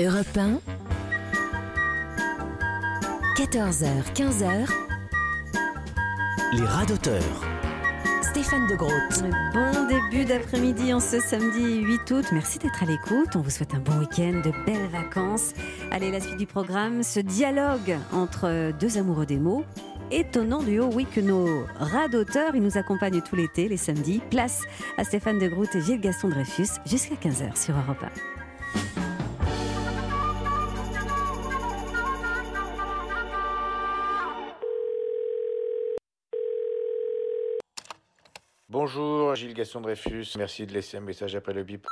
Europe 1, 14h, 15h, Les radoteurs. Stéphane de Groot. Bon début d'après-midi en ce samedi 8 août. Merci d'être à l'écoute. On vous souhaite un bon week-end, de belles vacances. Allez, la suite du programme, ce dialogue entre deux amoureux des mots. Étonnant duo, oui, que nos radoteurs, ils nous accompagnent tout l'été, les samedis. Place à Stéphane de Groot et Gilles Gaston Dreyfus jusqu'à 15h sur Europe 1. Bonjour, Gilles Gaston Dreyfus. Merci de laisser un message après le bip.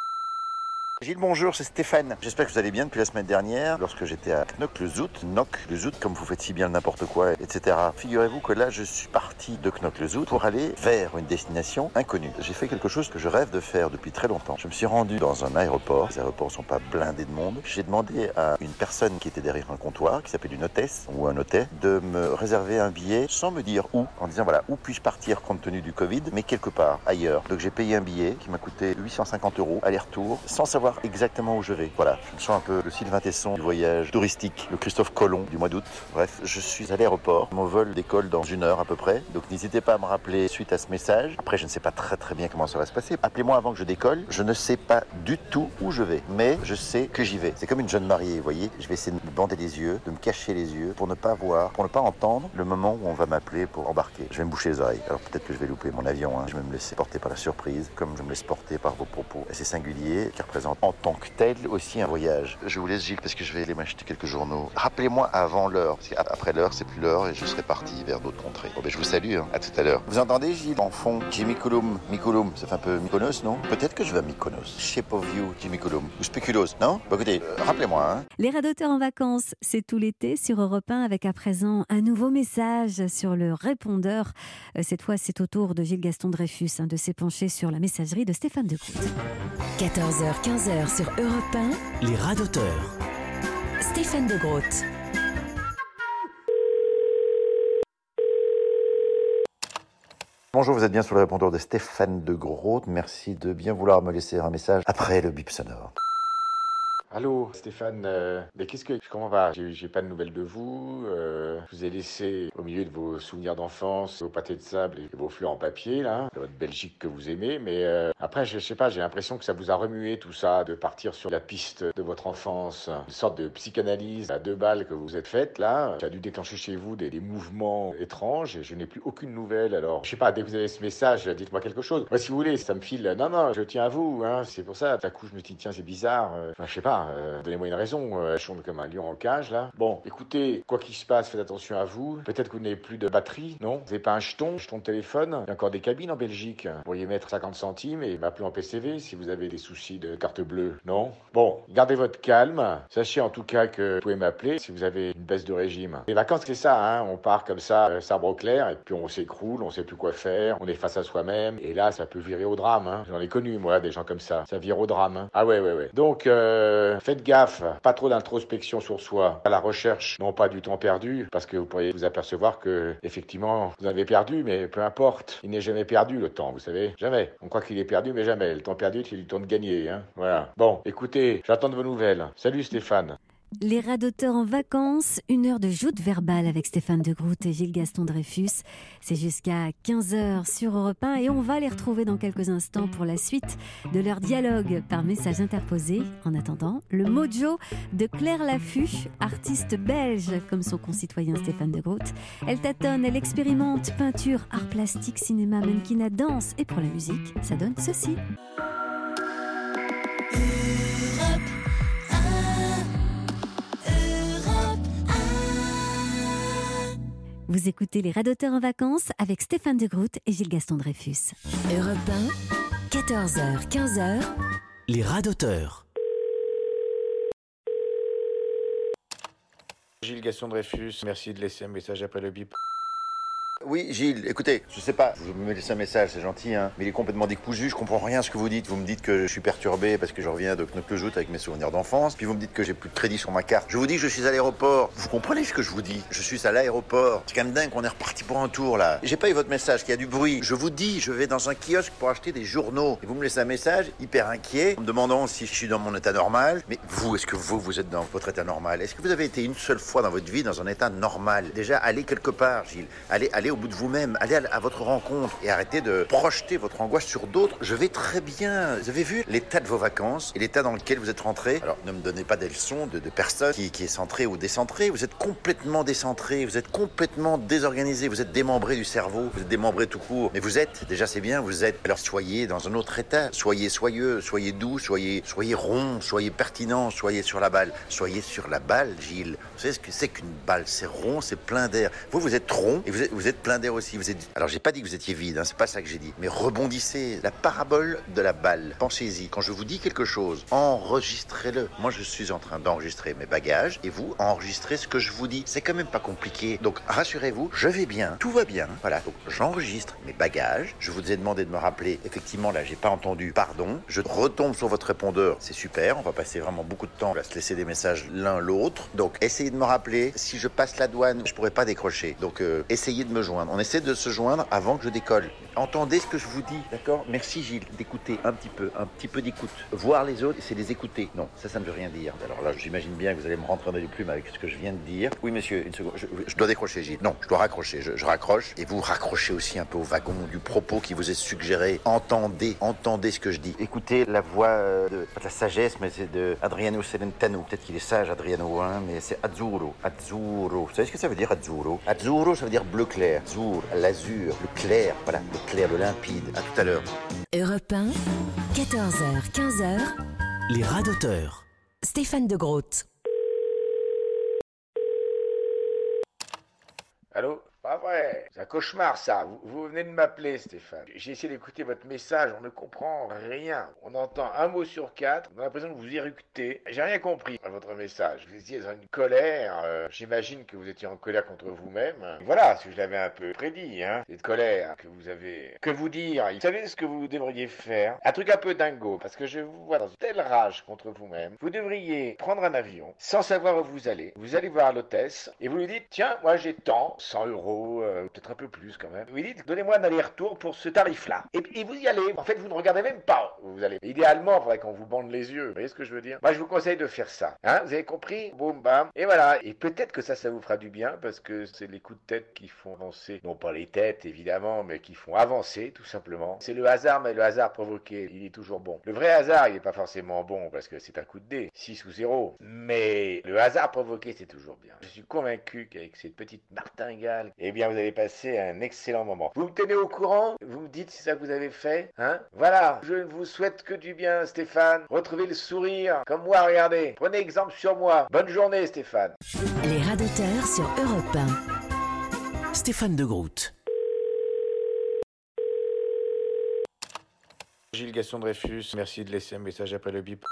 Gilles, bonjour, c'est Stéphane. J'espère que vous allez bien depuis la semaine dernière, lorsque j'étais à Knock-le-Zout. Knock-le-Zout, comme vous faites si bien le n'importe quoi, etc. Figurez-vous que là, je suis parti de Knock-le-Zout pour aller vers une destination inconnue. J'ai fait quelque chose que je rêve de faire depuis très longtemps. Je me suis rendu dans un aéroport. Les aéroports sont pas blindés de monde. J'ai demandé à une personne qui était derrière un comptoir, qui s'appelle une hôtesse ou un hôtel, de me réserver un billet sans me dire où, en disant voilà, où puis-je partir compte tenu du Covid, mais quelque part ailleurs. Donc j'ai payé un billet qui m'a coûté 850 euros aller-retour, sans savoir exactement où je vais. Voilà, je me sens un peu le Sylvain Tesson du voyage touristique, le Christophe Colomb du mois d'août. Bref, je suis à l'aéroport. Mon vol décolle dans une heure à peu près. Donc n'hésitez pas à me rappeler suite à ce message. Après, je ne sais pas très très bien comment ça va se passer. Appelez-moi avant que je décolle. Je ne sais pas du tout où je vais, mais je sais que j'y vais. C'est comme une jeune mariée, vous voyez. Je vais essayer de me bander les yeux, de me cacher les yeux pour ne pas voir, pour ne pas entendre le moment où on va m'appeler pour embarquer. Je vais me boucher les oreilles. Alors peut-être que je vais louper mon avion. hein. Je vais me laisser porter par la surprise, comme je me laisse porter par vos propos assez singuliers, qui représentent en tant que tel aussi un voyage. Je vous laisse Gilles parce que je vais aller m'acheter quelques journaux. Rappelez-moi avant l'heure, parce qu'après l'heure, c'est plus l'heure et je serai parti vers d'autres contrées. Bon ben je vous salue, hein. à tout à l'heure. Vous entendez Gilles En fond, Jimmy Coulomb, Mykonoum, ça fait un peu Mykonos, non? Peut-être que je vais à Mykonos. Shape of You, Jimmy Coulomb. Ou Spéculoos, non? Bon écoutez, euh, rappelez-moi, hein. Les radoteurs en vacances, c'est tout l'été sur Europe 1 avec à présent un nouveau message sur le répondeur. Euh, Cette fois, c'est au tour de Gilles Gaston Dreyfus hein, de s'épancher sur la messagerie de Stéphane de Groot. 14h, 15h sur Europe Les radoteurs. 1, Stéphane de Groot. Bonjour, vous êtes bien sur le répondeur de Stéphane de Groot. Merci de bien vouloir me laisser un message après le bip sonore. Allô, Stéphane. euh, mais qu'est-ce que. Comment va? J'ai pas de nouvelles de vous. euh, je vous ai laissé au milieu de vos souvenirs d'enfance, vos pâtés de sable et vos fleurs en papier, là, de votre Belgique que vous aimez. Mais euh, après, je sais pas, j'ai l'impression que ça vous a remué tout ça, de partir sur la piste de votre enfance. Une sorte de psychanalyse à deux balles que vous êtes faite, là. Ça a dû déclencher chez vous des, mouvements étranges et je n'ai plus aucune nouvelle. Alors, je sais pas, dès que vous avez ce message, dites-moi quelque chose. Moi, si vous voulez, ça me file. Non, non, je tiens à vous, hein. C'est pour ça. D'un coup, je me dis, tiens, c'est bizarre. Enfin, je sais pas. Euh, Donnez-moi une raison. euh, je chante comme un lion en cage, là. Bon, écoutez, quoi qu'il se passe, faites attention à vous. Peut-être que vous n'avez plus de batterie, non? Vous n'avez pas un jeton, jeton de téléphone? Il y a encore des cabines en Belgique. Vous pourriez mettre 50 centimes et m'appeler en PCV si vous avez des soucis de carte bleue, non? Bon, gardez votre calme. Sachez en tout cas que vous pouvez m'appeler si vous avez une baisse de régime. Les vacances, c'est ça, hein. On part comme ça, euh, sabre au clair, et puis on s'écroule, on sait plus quoi faire, on est face à soi-même, et là, ça peut virer au drame, hein. J'en ai connu, moi, des gens comme ça. Ça vire au drame, hein. Ah ouais, ouais, ouais. Donc, euh, faites gaffe, pas trop d'introspection sur soi. À la recherche, non pas du temps perdu, parce que vous pourriez vous apercevoir que, effectivement, vous avez perdu, mais peu importe. Il n'est jamais perdu, le temps, vous savez. Jamais. On croit qu'il est perdu, mais jamais. Le temps perdu, c'est du temps de gagner, hein. Voilà. Bon, écoutez, j'attends de vos nouvelles. Salut Stéphane. Les radoteurs en vacances, une heure de joute verbale avec Stéphane de Groot et Gilles Gaston Dreyfus. C'est jusqu'à 15h sur Europe 1 et on va les retrouver dans quelques instants pour la suite de leur dialogue par message interposé. En attendant, le mojo de Claire Laffut, artiste belge comme son concitoyen Stéphane de Groot. Elle tâtonne, elle expérimente peinture, art plastique, cinéma, mannequinat, danse et pour la musique, ça donne ceci. Vous écoutez les radoteurs en vacances avec Stéphane de Groot et Gilles Gaston Dreyfus. Europe 1, 14h, 15h, Les radoteurs. Gilles Gaston Dreyfus, merci de laisser un message après le bip. Oui, Gilles, écoutez, je sais pas, vous me laissez un message, c'est gentil, hein, mais il est complètement décousu, je comprends rien à ce que vous dites. Vous me dites que je suis perturbé parce que je reviens de Knock-le-Jout avec mes souvenirs d'enfance, puis vous me dites que j'ai plus de crédit sur ma carte. Je vous dis que je suis à l'aéroport. Vous comprenez ce que je vous dis? Je suis à l'aéroport. C'est quand même dingue qu'on est reparti pour un tour là. J'ai pas eu votre message, qu'il y a du bruit. Je vous dis, je vais dans un kiosque pour acheter des journaux. Et vous me laissez un message hyper inquiet, en me demandant si je suis dans mon état normal. Mais vous, est-ce que vous, vous êtes dans votre état normal? Est-ce que vous avez été une seule fois dans votre vie dans un état normal? Déjà, allez quelque part, Gilles. Allez, allez au bout de vous-même. Allez à, votre rencontre et arrêtez de projeter votre angoisse sur d'autres. Je vais très bien. Vous avez vu l'état de vos vacances et l'état dans lequel vous êtes rentré? Alors, ne me donnez pas des leçons de, de personne qui, est centrée ou décentrée. Vous êtes complètement décentré. Vous êtes complètement désorganisé. Vous êtes démembré du cerveau. Vous êtes démembré tout court. Mais vous êtes, déjà c'est bien, vous êtes. Alors soyez dans un autre état. Soyez soyeux, soyez doux, soyez, soyez rond, soyez pertinent, soyez sur la balle. Soyez sur la balle, Gilles. Vous savez ce que c'est qu'une balle? C'est rond, c'est plein d'air. Vous, vous êtes rond et vous êtes plein d'air aussi. Vous êtes... Alors j'ai pas dit que vous étiez vide, hein, c'est pas ça que j'ai dit. Mais rebondissez. La parabole de la balle. Pensez-y. Quand je vous dis quelque chose, enregistrez-le. Moi, je suis en train d'enregistrer mes bagages et vous enregistrez ce que je vous dis. C'est quand même pas compliqué. Donc rassurez-vous, je vais bien, tout va bien. Voilà. Donc j'enregistre mes bagages. Je vous ai demandé de me rappeler. Effectivement, là, j'ai pas entendu. Pardon. Je retombe sur votre répondeur. C'est super. On va passer vraiment beaucoup de temps à se laisser des messages l'un l'autre. Donc essayez de me rappeler. Si je passe la douane, je pourrais pas décrocher. Donc euh, essayez de me joindre. On essaie de se joindre avant que je décolle. Entendez ce que je vous dis, d'accord? Merci Gilles d'écouter un petit peu, un petit peu d'écoute. Voir les autres, c'est les écouter. Non, ça, ça ne veut rien dire. Alors là, j'imagine bien que vous allez me rentrer dans les plumes avec ce que je viens de dire. Oui, monsieur, une seconde. Je, dois décrocher, Gilles. Non, je dois raccrocher. Je, raccroche. Et vous raccrochez aussi un peu au wagon du propos qui vous est suggéré. Entendez, entendez ce que je dis. Écoutez la voix euh, de la sagesse, mais c'est de Adriano Celentano. Peut-être qu'il est sage, Adriano, hein, mais c'est Azzurro. Azzurro. Vous savez ce que ça veut dire, Azzurro? Azzurro, ça veut dire bleu clair. Azzur, l'azur, le clair. Voilà, le clair, le limpide. À tout à l'heure. Europe 1, 14h, 15h, Les radoteurs. Stéphane de Groot. Allô? Pas vrai, c'est un cauchemar ça. Vous, venez de m'appeler, Stéphane. J'ai essayé d'écouter votre message, on ne comprend rien. On entend un mot sur quatre, on a l'impression que vous éructez. J'ai rien compris à votre message. Vous étiez dans une colère. euh, J'imagine que vous étiez en colère contre vous-même. Voilà, que je l'avais un peu prédit, hein. Cette colère que vous avez. Que vous dire Vous savez ce que vous devriez faire? Un truc un peu dingo, parce que je vous vois dans une telle rage contre vous-même. Vous devriez prendre un avion sans savoir où vous allez. Vous allez voir l'hôtesse et vous lui dites Tiens, moi j'ai tant, 100 euros, euh, peut-être un peu plus quand même. Vous dites Donnez-moi un aller-retour pour ce tarif-là. Et, et vous y allez. En fait, vous ne regardez même pas vous allez. Idéalement, il faudrait qu'on vous bande les yeux. Vous voyez ce que je veux dire? Moi, je vous conseille de faire ça. Hein vous avez compris? Boum, bam. Et voilà. Et peut-être que ça, ça vous fera du bien parce que c'est les coups de tête qui font avancer. Non pas les têtes, évidemment, mais qui font avancer, tout simplement. C'est le hasard, mais le hasard provoqué, il est toujours bon. Le vrai hasard, il n'est pas forcément bon parce que c'est un coup de dé, 6 ou 0. Mais le hasard provoqué, c'est toujours bien. Je suis convaincu qu'avec cette petite martingale, eh bien, vous allez passer un excellent moment. Vous me tenez au courant Vous me dites si ça vous avez fait Hein Voilà. Je ne vous souhaite que du bien, Stéphane. Retrouvez le sourire. Comme moi, regardez. Prenez exemple sur moi. Bonne journée, Stéphane. Les radoteurs sur Europe Stéphane de Groot. Gilles Gaston Dreyfus, merci de laisser un message après le bip.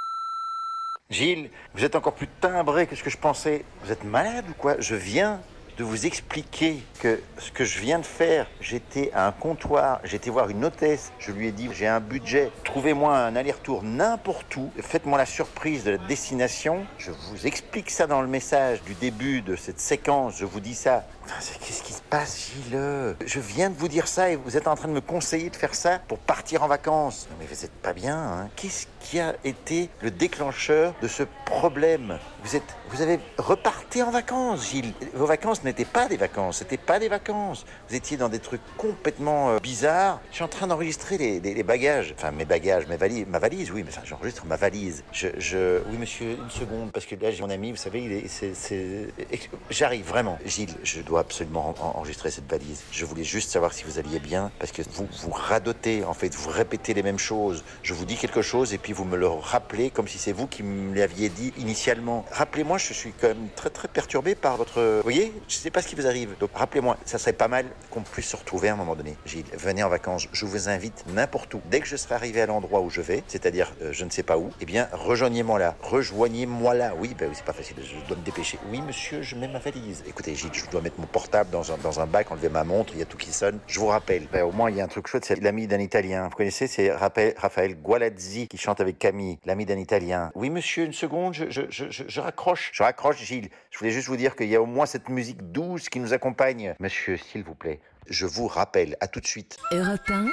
Gilles, vous êtes encore plus timbré que ce que je pensais. Vous êtes malade ou quoi? Je viens de vous expliquer que ce que je viens de faire, j'étais à un comptoir, j'étais voir une hôtesse, je lui ai dit j'ai un budget, trouvez-moi un aller-retour n'importe où, faites-moi la surprise de la destination. Je vous explique ça dans le message du début de cette séquence, je vous dis ça. Qu'est-ce qui se passe, Gilles? Je viens de vous dire ça et vous êtes en train de me conseiller de faire ça pour partir en vacances. Non, mais vous êtes pas bien, hein Qu'est-ce qui a été le déclencheur de ce problème? Vous êtes, vous avez reparté en vacances, Gilles. Vos vacances n'étaient pas des vacances, c'était pas des vacances. Vous étiez dans des trucs complètement euh, bizarres. Je suis en train d'enregistrer les, bagages, enfin mes bagages, mes valises, ma valise, oui, mais enfin j'enregistre ma valise. Je, oui, monsieur, une seconde, parce que là j'ai mon ami, vous savez, il est, j'arrive vraiment, Gilles. Je dois absolument en- enregistrer cette valise. Je voulais juste savoir si vous alliez bien, parce que vous vous radotez, en fait, vous répétez les mêmes choses. Je vous dis quelque chose et puis vous me le rappelez comme si c'est vous qui me l'aviez dit initialement. Rappelez-moi, je suis quand même très très perturbé par votre. Vous voyez, je sais pas ce qui vous arrive. Donc rappelez-moi, ça serait pas mal qu'on puisse se retrouver à un moment donné. Gilles, venez en vacances. Je vous invite n'importe où. Dès que je serai arrivé à l'endroit où je vais, c'est-à-dire euh, je ne sais pas où, eh bien rejoignez-moi là. Rejoignez-moi là. Oui, ben oui, c'est pas facile. Je dois me dépêcher. Oui, monsieur, je mets ma valise. Écoutez, Gilles, je dois mettre mon portable dans un, dans un bac, enlever ma montre, il y a tout qui sonne. Je vous rappelle, ben, au moins il y a un truc chouette, c'est l'ami d'un Italien. Vous connaissez, c'est Raphaël, Gualazzi qui chante avec Camille, l'ami d'un Italien. Oui monsieur, une seconde, je, je, je, je, je raccroche. Je raccroche Gilles. Je voulais juste vous dire qu'il y a au moins cette musique douce qui nous accompagne. Monsieur, s'il vous plaît, je vous rappelle, à tout de suite. Europe 1,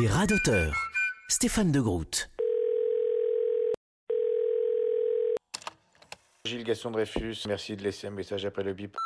Les radoteurs. Stéphane de Groot. Gilles Gaston Dreyfus, merci de laisser un message après le bip.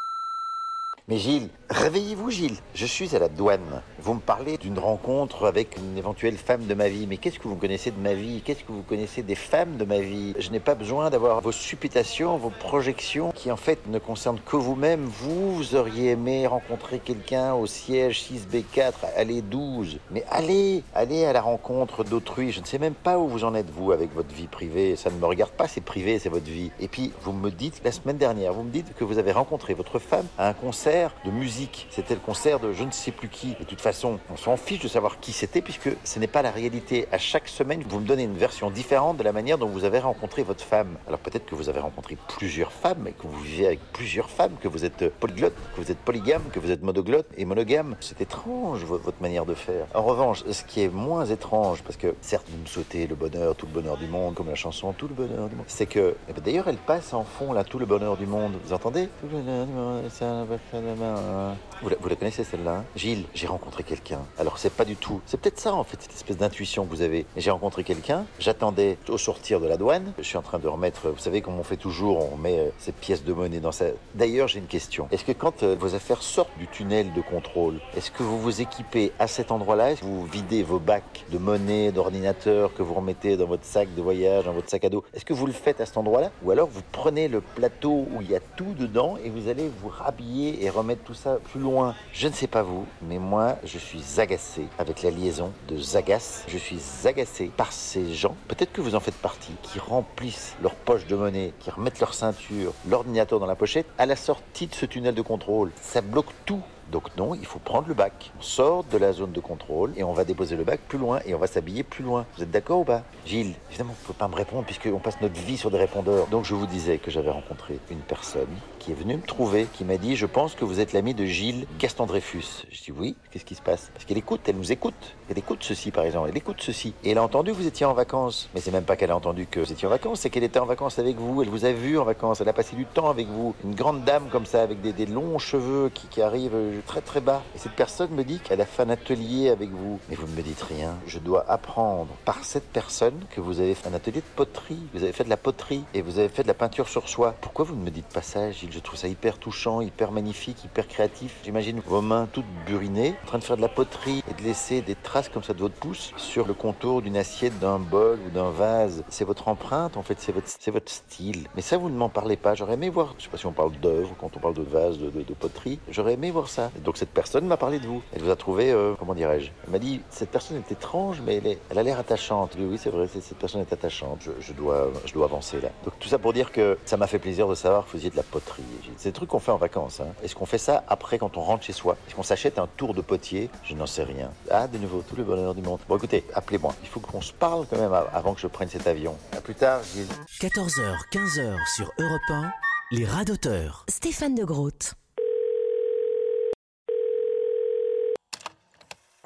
Mais Gilles, réveillez-vous Gilles, je suis à la douane. Vous me parlez d'une rencontre avec une éventuelle femme de ma vie. Mais qu'est-ce que vous connaissez de ma vie? Qu'est-ce que vous connaissez des femmes de ma vie? Je n'ai pas besoin d'avoir vos supputations, vos projections qui en fait ne concernent que vous-même. Vous, vous auriez aimé rencontrer quelqu'un au siège 6B4, allez 12. Mais allez, allez à la rencontre d'autrui. Je ne sais même pas où vous en êtes vous avec votre vie privée. Ça ne me regarde pas, c'est privé, c'est votre vie. Et puis vous me dites, la semaine dernière, vous me dites que vous avez rencontré votre femme à un concert de musique. C'était le concert de je ne sais plus qui. De toute façon, on s'en fiche de savoir qui c'était puisque ce n'est pas la réalité. À chaque semaine, vous me donnez une version différente de la manière dont vous avez rencontré votre femme. Alors peut-être que vous avez rencontré plusieurs femmes et que vous vivez avec plusieurs femmes, que vous êtes polyglotte, que vous êtes polygame, que vous êtes monoglotte et monogame. C'est étrange vo- votre manière de faire. En revanche, ce qui est moins étrange, parce que certes vous me souhaitez le bonheur, tout le bonheur du monde, comme la chanson Tout le bonheur du monde, c'est que eh ben, d'ailleurs elle passe en fond là, Tout le bonheur du monde. Vous entendez? Tout le bonheur du monde, ça va main. Vous la, connaissez celle-là hein Gilles, j'ai rencontré quelqu'un. Alors c'est pas du tout. C'est peut-être ça en fait, cette espèce d'intuition que vous avez. J'ai rencontré quelqu'un. J'attendais au sortir de la douane. Je suis en train de remettre. Vous savez comme on fait toujours, on met euh, ces pièces de monnaie dans sa. D'ailleurs, j'ai une question. Est-ce que quand euh, vos affaires sortent du tunnel de contrôle, est-ce que vous vous équipez à cet endroit-là? Est-ce que vous videz vos bacs de monnaie, d'ordinateur que vous remettez dans votre sac de voyage, dans votre sac à dos? Est-ce que vous le faites à cet endroit-là? Ou alors vous prenez le plateau où il y a tout dedans et vous allez vous rhabiller et remettre tout ça plus loin Je ne sais pas vous, mais moi, je suis agacé avec la liaison de Zagas. Je suis agacé par ces gens, peut-être que vous en faites partie, qui remplissent leur poche de monnaie, qui remettent leur ceinture, l'ordinateur dans la pochette, à la sortie de ce tunnel de contrôle. Ça bloque tout. Donc non, il faut prendre le bac. On sort de la zone de contrôle et on va déposer le bac plus loin et on va s'habiller plus loin. Vous êtes d'accord ou pas? Gilles, évidemment, vous ne pouvez pas me répondre puisqu'on passe notre vie sur des répondeurs. Donc je vous disais que j'avais rencontré une personne qui est venue me trouver, qui m'a dit, je pense que vous êtes l'ami de Gilles Gaston Dreyfus. Je dis oui, qu'est-ce qui se passe? Parce qu'elle écoute, elle nous écoute. Elle écoute ceci par exemple, elle écoute ceci. Et elle a entendu que vous étiez en vacances. Mais c'est même pas qu'elle a entendu que vous étiez en vacances, c'est qu'elle était en vacances avec vous, elle vous a vu en vacances, elle a passé du temps avec vous. Une grande dame comme ça, avec des, longs cheveux qui, qui arrivent très très bas. Et cette personne me dit qu'elle a fait un atelier avec vous. Mais vous ne me dites rien. Je dois apprendre par cette personne que vous avez fait un atelier de poterie. Vous avez fait de la poterie et vous avez fait de la peinture sur soi. Pourquoi vous ne me dites pas ça, Gilles? Je trouve ça hyper touchant, hyper magnifique, hyper créatif. J'imagine vos mains toutes burinées, en train de faire de la poterie et de laisser des traces comme ça de votre pouce sur le contour d'une assiette, d'un bol ou d'un vase. C'est votre empreinte, en fait, c'est votre, style. Mais ça, vous ne m'en parlez pas. J'aurais aimé voir, je sais pas si on parle d'œuvre, quand on parle de vase, de, poterie. J'aurais aimé voir ça. Et donc cette personne m'a parlé de vous. Elle vous a trouvé, euh, comment dirais-je? Elle m'a dit, cette personne est étrange, mais elle, a l'air attachante. Oui, oui, c'est vrai, cette personne est attachante. Je dois, je dois avancer là. Donc tout ça pour dire que ça m'a fait plaisir de savoir que vous faisiez de la poterie. C'est des trucs qu'on fait en vacances. Hein. Est-ce qu'on fait ça après quand on rentre chez soi? Est-ce qu'on s'achète un tour de potier? Je n'en sais rien. Ah, de nouveau, tout le bonheur du monde. Bon, écoutez, appelez-moi. Il faut qu'on se parle quand même avant que je prenne cet avion. À plus tard, Gilles. 14h, 15h sur Europe 1. Les radoteurs. Stéphane de Groot.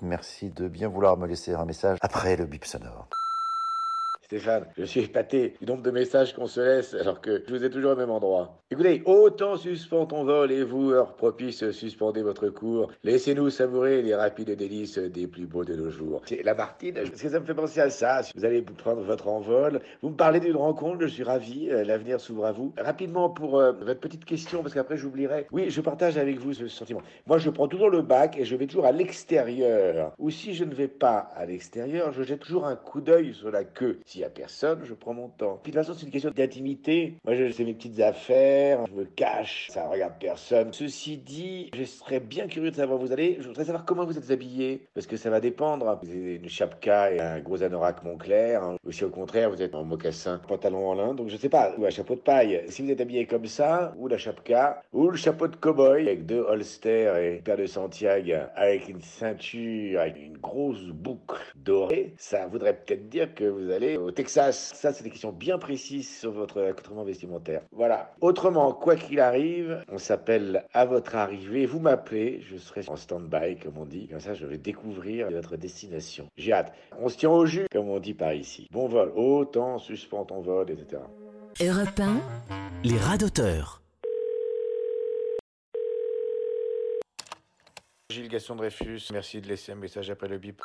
Merci de bien vouloir me laisser un message après le bip sonore. Stéphane, je suis épaté du nombre de messages qu'on se laisse alors que je vous ai toujours au même endroit. Écoutez, autant suspend ton vol et vous, heure propice, suspendez votre cours. Laissez-nous savourer les rapides délices des plus beaux de nos jours. C'est la Martine, parce que ça me fait penser à ça. Si vous allez prendre votre envol, vous me parlez d'une rencontre, je suis ravi, euh, l'avenir s'ouvre à vous. Rapidement pour euh, votre petite question, parce qu'après j'oublierai. Oui, je partage avec vous ce sentiment. Moi, je prends toujours le bac et je vais toujours à l'extérieur. Ou si je ne vais pas à l'extérieur, je jette toujours un coup d'œil sur la queue. S'il y a personne, je prends mon temps. Puis de toute façon, c'est une question d'intimité. Moi, je fais mes petites affaires, je me cache, ça regarde personne. Ceci dit, je serais bien curieux de savoir où vous allez. Je voudrais savoir comment vous êtes habillé, parce que ça va dépendre. Vous avez une chapka et un gros anorak Montclair, hein. ou si au contraire vous êtes en mocassin, pantalon en lin, donc je sais pas, ou un chapeau de paille. Si vous êtes habillé comme ça, ou la chapka, ou le chapeau de cow-boy avec deux holsters et une paire de Santiago avec une ceinture avec une grosse boucle dorée, ça voudrait peut-être dire que vous allez au Texas. Ça, c'est des questions bien précises sur votre accoutrement vestimentaire. Voilà. Autrement, quoi qu'il arrive, on s'appelle à votre arrivée. Vous m'appelez, je serai en stand-by, comme on dit. Comme ça, je vais découvrir votre destination. J'ai hâte. On se tient au jus, comme on dit par ici. Bon vol. Autant, suspend ton vol, etc. Europe 1, Les radoteurs. Gilles Gaston Dreyfus, merci de laisser un message après le bip.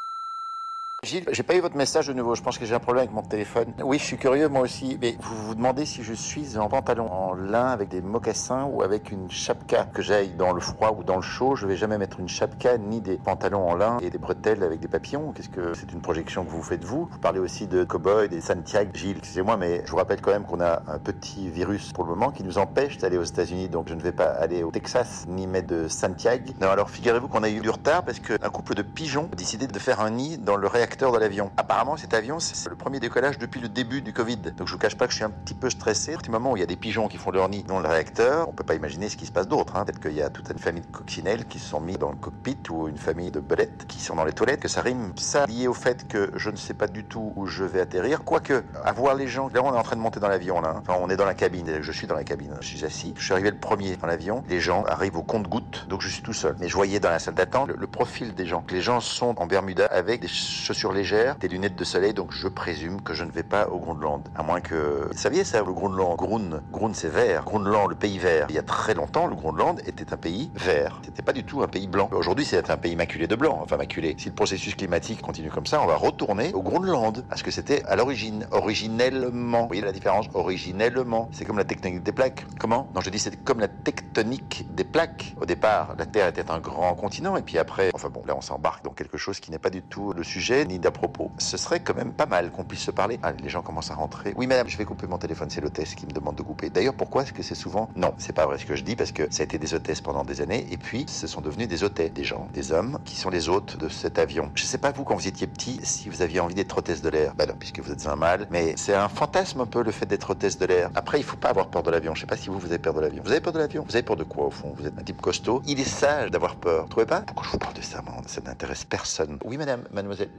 Gilles, j'ai pas eu votre message de nouveau. Je pense que j'ai un problème avec mon téléphone. Oui, je suis curieux moi aussi. Mais vous vous demandez si je suis en pantalon en lin avec des mocassins ou avec une chapka. Que j'aille dans le froid ou dans le chaud, je vais jamais mettre une chapka ni des pantalons en lin et des bretelles avec des papillons. Qu'est-ce que c'est une projection que vous faites vous? Vous parlez aussi de cowboy, des Santiago. Gilles, excusez-moi, mais je vous rappelle quand même qu'on a un petit virus pour le moment qui nous empêche d'aller aux États-Unis. Donc je ne vais pas aller au Texas ni mettre de Santiago. Non, alors figurez-vous qu'on a eu du retard parce qu'un couple de pigeons a décidé de faire un nid dans le réacteur de l'avion. Apparemment, cet avion, c'est le premier décollage depuis le début du Covid. Donc je vous cache pas que je suis un petit peu stressé. Petit moment où il y a des pigeons qui font leur nid dans le réacteur, on peut pas imaginer ce qui se passe d'autre. Hein. Peut-être qu'il y a toute une famille de coccinelles qui se sont mis dans le cockpit ou une famille de belettes qui sont dans les toilettes, que ça rime. Ça lié au fait que je ne sais pas du tout où je vais atterrir. Quoique, à voir les gens, là on est en train de monter dans l'avion là. On est dans la cabine. Je suis dans la cabine. Je suis assis. Je suis arrivé le premier dans l'avion. Les gens arrivent au compte-gouttes, donc je suis tout seul. Mais je voyais dans la salle d'attente le, le profil des gens. Les gens sont en Bermuda avec des chaussures légères des lunettes de soleil, donc je présume que je ne vais pas au Groenland. À moins que... Vous saviez ça, le Groenland Groen, Groen c'est vert. Groenland, le pays vert. Il y a très longtemps, le Groenland était un pays vert. C'était pas du tout un pays blanc. Aujourd'hui, c'est un pays maculé de blanc. Enfin, maculé. Si le processus climatique continue comme ça, on va retourner au Groenland. Parce que c'était à l'origine, originellement. Vous voyez la différence? Originellement. C'est comme la tectonique des plaques. Comment? Non, je dis c'est comme la tectonique des plaques. Au départ, la Terre était un grand continent. Et puis après, enfin bon, là, on s'embarque dans quelque chose qui n'est pas du tout le sujet, d'à propos ce serait quand même pas mal qu'on puisse se parler. Ah, les gens commencent à rentrer. Oui, madame, je vais couper mon téléphone. C'est l'hôtesse qui me demande de couper. D'ailleurs, pourquoi est-ce que c'est souvent Non, c'est pas vrai ce que je dis parce que ça a été des hôtesses pendant des années et puis ce sont devenus des hôtesses, des gens, des hommes qui sont les hôtes de cet avion. Je sais pas vous quand vous étiez petit si vous aviez envie d'être hôtesse de l'air. Ben non, puisque vous êtes un mâle, mais c'est un fantasme un peu le fait d'être hôtesse de l'air. Après, il faut pas avoir peur de l'avion. Je sais pas si vous vous avez peur de l'avion. Vous avez peur de l'avion? Vous avez peur de quoi au fond? Vous êtes un type costaud. Il est sage d'avoir peur. Vous trouvez pas? Pourquoi je vous parle de ça Ça n'intéresse personne. Oui, madame, mademoiselle,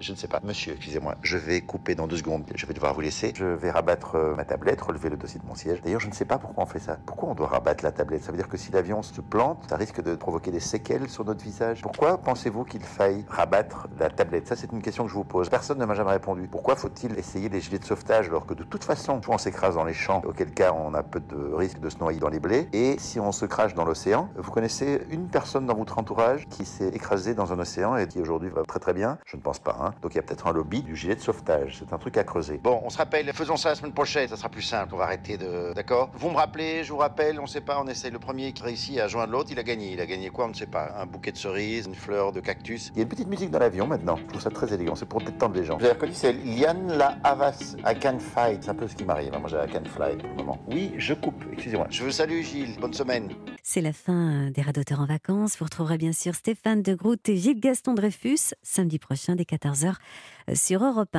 Monsieur, excusez-moi, je vais couper dans deux secondes. Je vais devoir vous laisser. Je vais rabattre euh, ma tablette, relever le dossier de mon siège. D'ailleurs, je ne sais pas pourquoi on fait ça. Pourquoi on doit rabattre la tablette? Ça veut dire que si l'avion se plante, ça risque de provoquer des séquelles sur notre visage. Pourquoi pensez-vous qu'il faille rabattre la tablette? Ça, c'est une question que je vous pose. Personne ne m'a jamais répondu. Pourquoi faut-il essayer des gilets de sauvetage alors que de toute façon, soit on s'écrase dans les champs, auquel cas on a peu de risque de se noyer dans les blés, et si on se crache dans l'océan, vous connaissez une personne dans votre entourage qui s'est écrasée dans un océan et qui aujourd'hui va très très bien? Je ne pense pas. Hein. Donc il y a peut-être un lobby du gilet de sauvetage. C'est un truc à creuser. Bon, on se rappelle, faisons ça la semaine prochaine, ça sera plus simple, on va arrêter de... D'accord? Vous me rappelez, je vous rappelle, on sait pas, on essaye le premier qui réussit à joindre l'autre, il a gagné. Il a gagné quoi? On ne sait pas. Un bouquet de cerises, une fleur de cactus. Il y a une petite musique dans l'avion maintenant, je trouve ça très élégant, c'est pour détendre les gens. Vous avez reconnu, c'est Lian La Havas, I Can Fight, c'est un peu ce qui m'arrive, moi j'ai I Can Fly pour le moment. Oui, je coupe, excusez-moi. Je vous salue Gilles, bonne semaine. C'est la fin des Radoteurs en vacances. Vous retrouverez bien sûr Stéphane de Groot et Gilles Gaston Dreyfus samedi prochain dès 14h sur Europe 1.